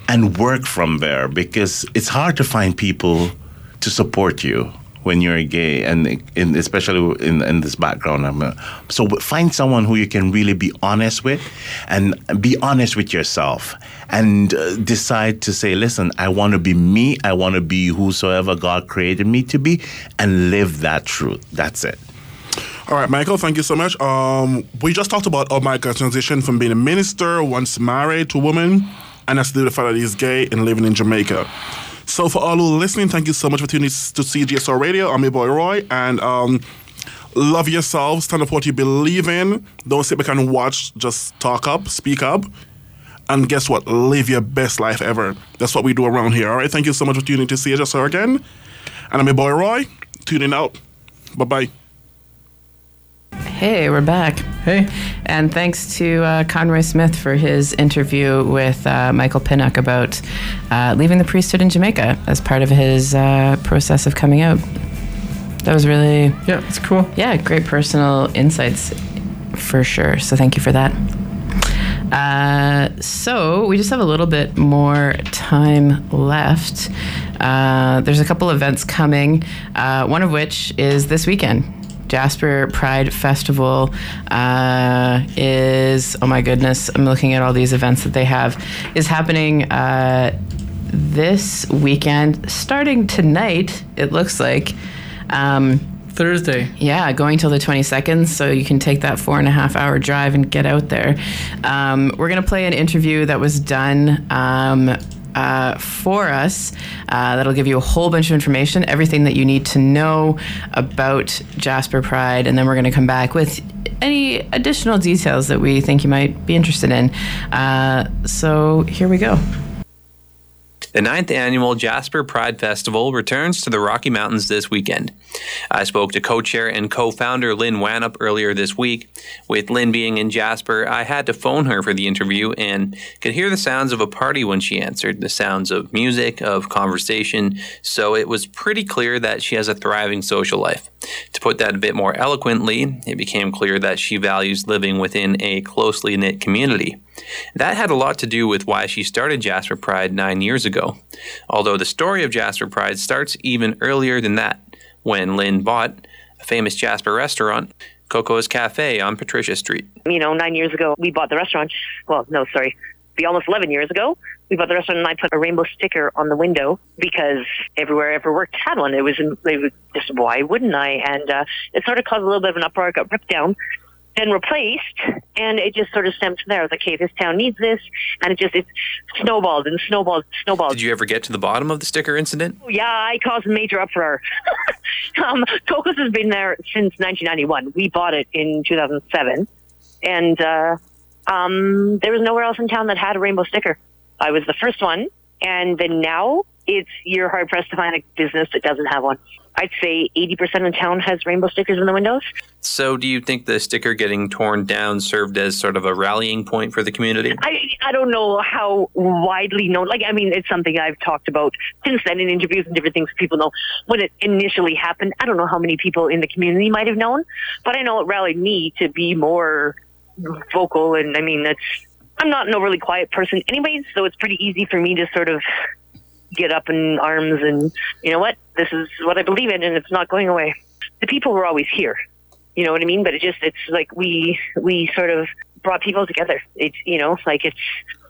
Speaker 6: and work from there because it's hard to find people to support you when you're gay and in, especially in, in this background I'm so find someone who you can really be honest with and be honest with yourself and uh, decide to say listen i want to be me i want to be whosoever god created me to be and live that truth that's it
Speaker 5: All right, Michael, thank you so much. Um, we just talked about how Michael transition from being a minister, once married to a woman, and do the fact that he's gay and living in Jamaica. So, for all who are listening, thank you so much for tuning in to CJSR Radio. I'm your boy Roy, and um, love yourself, stand up for what you believe in. Don't sit back and watch, just talk up, speak up. And guess what? Live your best life ever. That's what we do around here. All right, thank you so much for tuning in to CJSR again. And I'm your boy Roy, tuning out. Bye bye.
Speaker 1: Hey, we're back.
Speaker 2: Hey.
Speaker 1: And thanks to uh, Conroy Smith for his interview with uh, Michael Pinnock about uh, leaving the priesthood in Jamaica as part of his uh, process of coming out. That was really,
Speaker 2: Yeah, it's cool.
Speaker 1: yeah, great personal insights for sure. So thank you for that. Uh, so we just have a little bit more time left. Uh, there's a couple events coming, uh, one of which is this weekend. Jasper Pride Festival uh, is, oh my goodness, I'm looking at all these events that they have, is happening uh, this weekend, starting tonight, it looks like. Um,
Speaker 2: Thursday.
Speaker 1: yeah, going till the 22nd, so you can take that four and a half hour drive and get out there. Um, we're going to play an interview that was done um, uh, for us uh, that'll give you a whole bunch of information, everything that you need to know about Jasper Pride, and then we're going to come back with any additional details that we think you might be interested in. Uh, so here we go.
Speaker 7: The ninth annual Jasper Pride Festival returns to the Rocky Mountains this weekend. I spoke to co chair and co founder Lynn Wanup earlier this week. With Lynn being in Jasper, I had to phone her for the interview and could hear the sounds of a party when she answered the sounds of music, of conversation, so it was pretty clear that she has a thriving social life. To put that a bit more eloquently, it became clear that she values living within a closely knit community. That had a lot to do with why she started Jasper Pride nine years ago. Although the story of Jasper Pride starts even earlier than that, when Lynn bought a famous Jasper restaurant, Coco's Cafe on Patricia Street.
Speaker 8: you know, nine years ago, we bought the restaurant. Well, no, sorry. be almost 11 years ago. We bought the restaurant and I put a rainbow sticker on the window because everywhere I ever worked had one. It was, it was just, why wouldn't I? And uh, it sort of caused a little bit of an uproar. It got ripped down then replaced, and it just sort of stemmed from there. I was like, "Hey, this town needs this," and it just it snowballed and snowballed, snowballed.
Speaker 7: Did you ever get to the bottom of the sticker incident?
Speaker 8: Yeah, I caused a major uproar. um, Cocos has been there since 1991. We bought it in 2007, and uh, um, there was nowhere else in town that had a rainbow sticker. I was the first one, and then now it's you're hard pressed to find a business that doesn't have one. I'd say 80% of town has rainbow stickers in the windows.
Speaker 7: So, do you think the sticker getting torn down served as sort of a rallying point for the community?
Speaker 8: I, I don't know how widely known. Like, I mean, it's something I've talked about since then in interviews and different things people know. When it initially happened, I don't know how many people in the community might have known, but I know it rallied me to be more vocal. And I mean, that's, I'm not an overly quiet person anyways, so it's pretty easy for me to sort of get up in arms and you know what this is what i believe in and it's not going away. The people were always here you know what i mean? But it just it's like we we sort of brought people together. It's you know like it's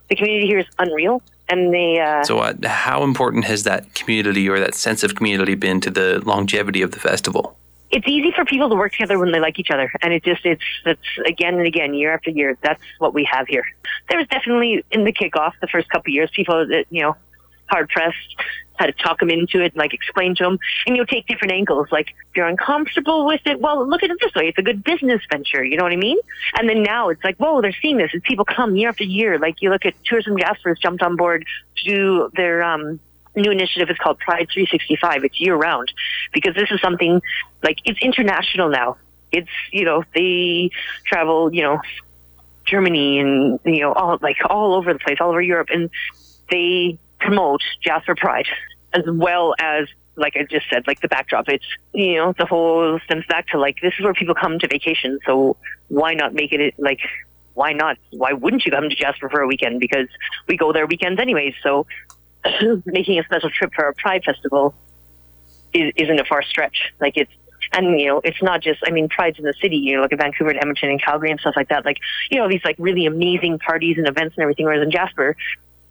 Speaker 8: the community here is unreal and they uh,
Speaker 7: so uh, how important has that community or that sense of community been to the longevity of the festival?
Speaker 8: It's easy for people to work together when they like each other and it just it's it's again and again year after year that's what we have here. There was definitely in the kickoff the first couple of years people that you know hard pressed how to talk them into it, like explain to them, and you'll take different angles. Like if you're uncomfortable with it, well, look at it this way: it's a good business venture. You know what I mean? And then now it's like, whoa, they're seeing this, and people come year after year. Like you look at Tourism Jasper's jumped on board to do their um, new initiative is called Pride 365. It's year round because this is something like it's international now. It's you know they travel you know Germany and you know all like all over the place, all over Europe, and they promote Jasper Pride as well as like I just said, like the backdrop. It's you know the whole stems back to like this is where people come to vacation. So why not make it like why not? Why wouldn't you come to Jasper for a weekend? Because we go there weekends anyways. So making a special trip for a Pride festival is, isn't a far stretch. Like it's and you know it's not just I mean Pride's in the city. You know, like in Vancouver and Edmonton and Calgary and stuff like that. Like you know these like really amazing parties and events and everything. Whereas in Jasper,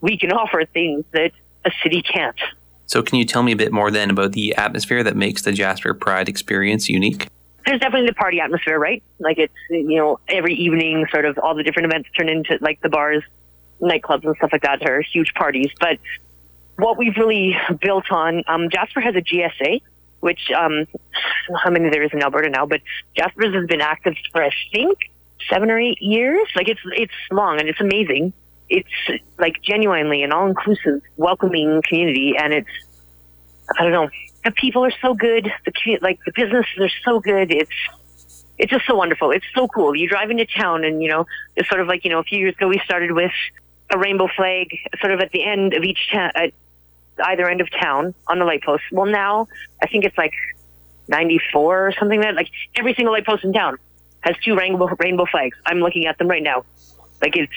Speaker 8: we can offer things that a city can't.
Speaker 7: So, can you tell me a bit more then about the atmosphere that makes the Jasper Pride experience unique?
Speaker 8: There's definitely the party atmosphere, right? Like it's you know every evening, sort of all the different events turn into like the bars, nightclubs, and stuff like that are huge parties. But what we've really built on, um, Jasper has a GSA, which um, I don't know how many there is in Alberta now, but Jasper's has been active for I think seven or eight years. Like it's it's long and it's amazing it's like genuinely an all inclusive, welcoming community, and it's I don't know. The people are so good. The like the businesses are so good. It's it's just so wonderful. It's so cool. You drive into town, and you know, it's sort of like you know, a few years ago we started with a rainbow flag, sort of at the end of each town, at either end of town on the light post. Well, now I think it's like ninety four or something. Like that, like every single light post in town has two rainbow rainbow flags. I'm looking at them right now. Like it's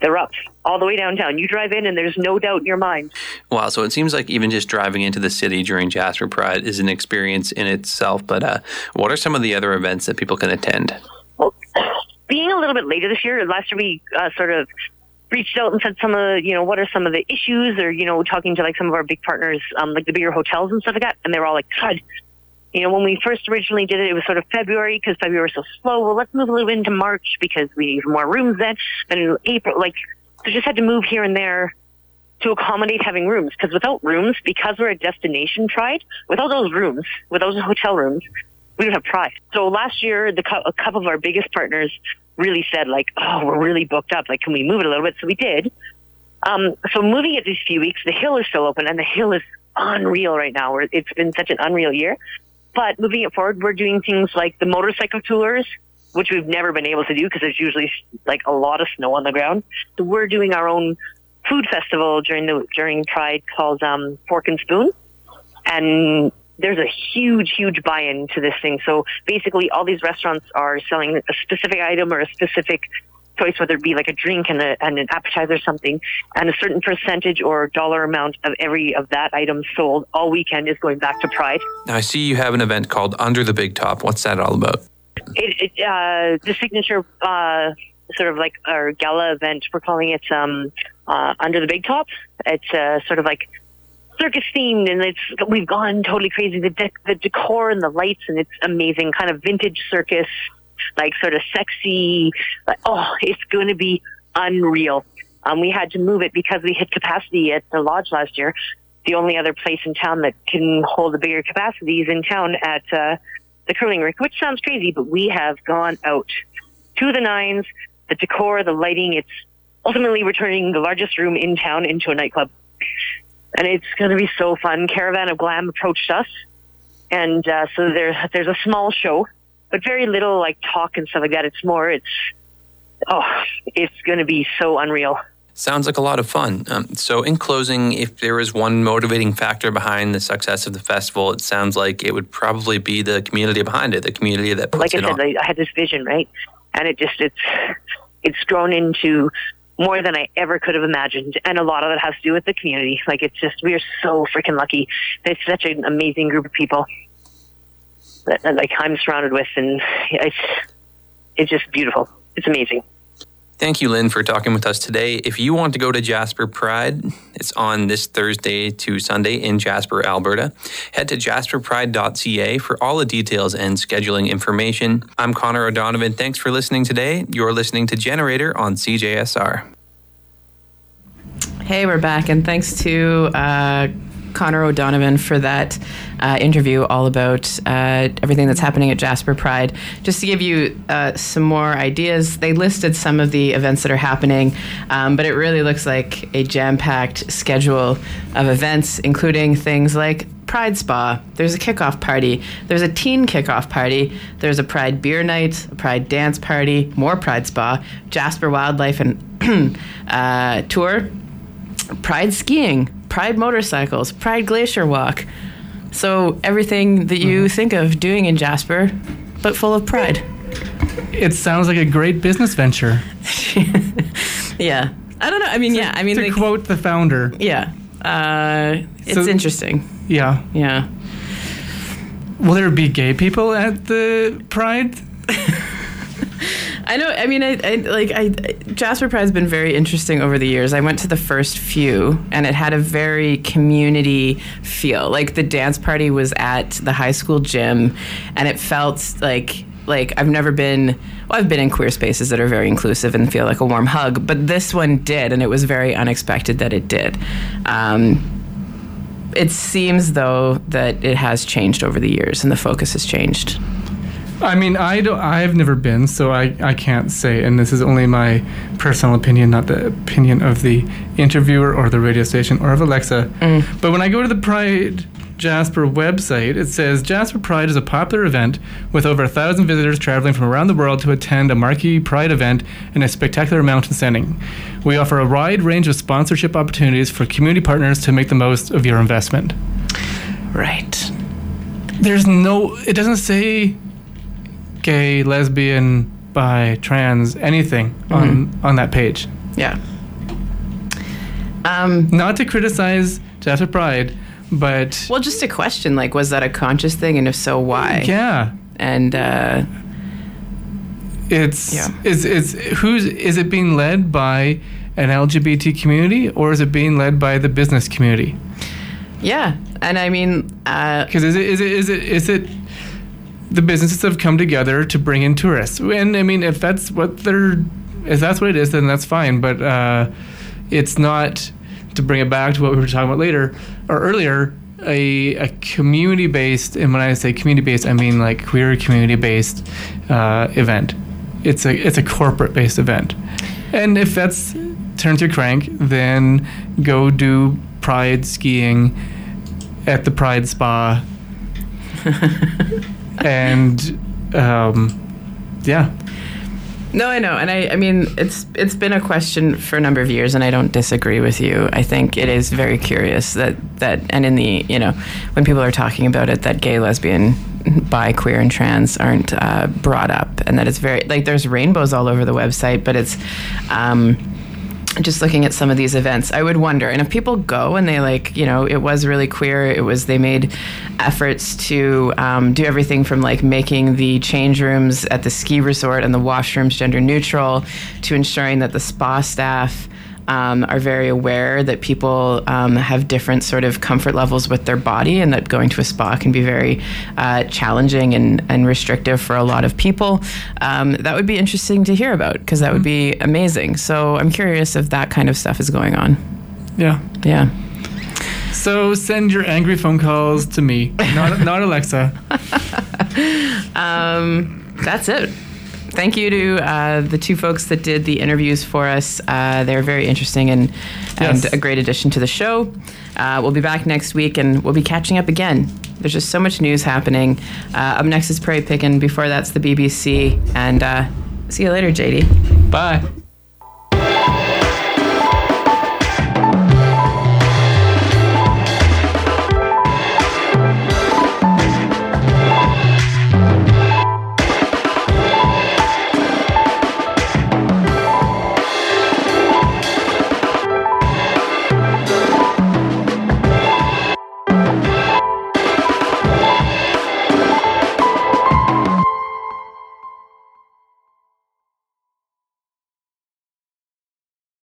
Speaker 8: they're up all the way downtown. You drive in, and there's no doubt in your mind.
Speaker 7: Wow. So it seems like even just driving into the city during Jasper Pride is an experience in itself. But uh, what are some of the other events that people can attend?
Speaker 8: Well, being a little bit later this year, last year we uh, sort of reached out and said some of you know what are some of the issues or you know talking to like some of our big partners um, like the bigger hotels and stuff like that and they were all like god you know when we first originally did it it was sort of february because february was so slow well let's move a little into march because we need more rooms then then in april like so just had to move here and there to accommodate having rooms. Because without rooms, because we're a destination pride, without those rooms, without those hotel rooms, we don't have pride. So last year, the a couple of our biggest partners really said like, "Oh, we're really booked up. Like, can we move it a little bit?" So we did. Um, so moving it these few weeks, the hill is still open, and the hill is unreal right now. It's been such an unreal year. But moving it forward, we're doing things like the motorcycle tours, which we've never been able to do because there's usually like a lot of snow on the ground. So we're doing our own food festival during the during Pride called um, Fork and Spoon, and there's a huge, huge buy-in to this thing. So basically, all these restaurants are selling a specific item or a specific choice, whether it be like a drink and, a, and an appetizer or something, and a certain percentage or dollar amount of every of that item sold all weekend is going back to Pride.
Speaker 7: Now, I see you have an event called Under the Big Top. What's that all about?
Speaker 8: it, it uh, the signature uh, sort of like our gala event. We're calling it um, uh, Under the Big Top. It's uh, sort of like circus themed, and it's we've gone totally crazy. The dec- the decor and the lights, and it's amazing. Kind of vintage circus, like sort of sexy. Like, oh, it's going to be unreal. Um, we had to move it because we hit capacity at the lodge last year. The only other place in town that can hold a bigger capacity is in town at uh, the curling rink, which sounds crazy, but we have gone out to the nines. The decor, the lighting, it's ultimately returning the largest room in town into a nightclub. And it's going to be so fun. Caravan of Glam approached us. And uh, so there's, there's a small show, but very little like talk and stuff like that. It's more, it's, oh, it's going to be so unreal.
Speaker 7: Sounds like a lot of fun. Um, so, in closing, if there was one motivating factor behind the success of the festival, it sounds like it would probably be the community behind it, the community that puts
Speaker 8: like I
Speaker 7: it
Speaker 8: said,
Speaker 7: on.
Speaker 8: I, I had this vision, right? And it just it's it's grown into more than I ever could have imagined, and a lot of it has to do with the community. Like it's just we are so freaking lucky. It's such an amazing group of people that that, like I'm surrounded with, and it's it's just beautiful. It's amazing.
Speaker 7: Thank you, Lynn, for talking with us today. If you want to go to Jasper Pride, it's on this Thursday to Sunday in Jasper, Alberta. Head to jasperpride.ca for all the details and scheduling information. I'm Connor O'Donovan. Thanks for listening today. You're listening to Generator on CJSR.
Speaker 1: Hey, we're back, and thanks to uh, Connor O'Donovan for that uh, interview all about uh, everything that's happening at Jasper Pride. Just to give you uh, some more ideas, they listed some of the events that are happening, um, but it really looks like a jam packed schedule of events, including things like Pride Spa. There's a kickoff party. There's a teen kickoff party. There's a Pride beer night, a Pride dance party, more Pride Spa, Jasper Wildlife and uh, Tour, Pride skiing, Pride motorcycles, Pride glacier walk. So everything that you think of doing in Jasper, but full of pride.
Speaker 2: It sounds like a great business venture.
Speaker 1: Yeah. I don't know. I mean, yeah. I mean,
Speaker 2: to
Speaker 1: like,
Speaker 2: quote the founder,
Speaker 1: yeah. Uh, it's
Speaker 2: So-
Speaker 1: interesting.
Speaker 2: yeah.
Speaker 1: Yeah.
Speaker 2: Will there be gay people at the Pride?
Speaker 1: I know. I mean, I, I like I Jasper Pride's been very interesting over the years. I went to the first few, and it had a very community feel. Like the dance party was at the high school gym, and it felt like like I've never been. Well, I've been in queer spaces that are very inclusive and feel like a warm hug, but this one did, and it was very unexpected that it did. Um, it seems though that it has changed over the years, and the focus has changed.
Speaker 2: I mean, I don't. I've never been, so I, I can't say. And this is only my personal opinion, not the opinion of the interviewer or the radio station or of Alexa. Mm. But when I go to the Pride Jasper website, it says Jasper Pride is a popular event with over a thousand visitors traveling from around the world to attend a marquee Pride event in a spectacular mountain setting. We offer a wide range of sponsorship opportunities for community partners to make the most of your investment.
Speaker 1: Right.
Speaker 2: There's no. It doesn't say gay, lesbian, bi, trans, anything on on that page.
Speaker 1: Yeah. Um,
Speaker 2: Not to criticize Jasper Pride, but
Speaker 1: Well, just a question like, was that a conscious thing? And if so, why?
Speaker 2: yeah,
Speaker 1: And uh,
Speaker 2: it's
Speaker 1: Yeah.
Speaker 2: is it's who's is it being led by an LGBT community or is it being led by the business community?
Speaker 1: yeah. And I mean, uh,
Speaker 2: Because is it is it is it is it the businesses have come together to bring in tourists, and I mean if that's what they're if that's what it is, then that's fine. But uh, it's not to bring it back to what we were talking about later or earlier. A, a community based, and when I say community based, I mean like queer community based uh, event. It's a it's a corporate based event, and if that's turns your crank, then go do pride skiing at the Pride Spa. and um, yeah,
Speaker 1: no, I know. And I, I mean, it's it's been a question for a number of years, and I don't disagree with you. I think it is very curious that that, and in the you know, when people are talking about it, that gay, lesbian, bi, queer, and trans aren't uh, brought up, and that it's very like there's rainbows all over the website, but it's. Um, just looking at some of these events, I would wonder. And if people go and they like, you know, it was really queer. It was they made efforts to um, do everything from like making the change rooms at the ski resort and the washrooms gender neutral, to ensuring that the spa staff um, are very aware that people um, have different sort of comfort levels with their body and that going to a spa can be very uh, challenging and, and restrictive for a lot of people. Um, that would be interesting to hear about because that would be amazing. So I'm curious if that kind of stuff is going on.
Speaker 2: Yeah.
Speaker 1: Yeah.
Speaker 2: So send your angry phone calls to me, not not Alexa.
Speaker 1: That's it. Thank you to uh, the two folks that did the interviews for us. Uh, they're very interesting and, and a great addition to the show. Uh, we'll be back next week and we'll be catching up again. There's just so much news happening. Uh, up next is Prairie Pickin'. Before that's the BBC. And uh, see you later, JD.
Speaker 2: Bye.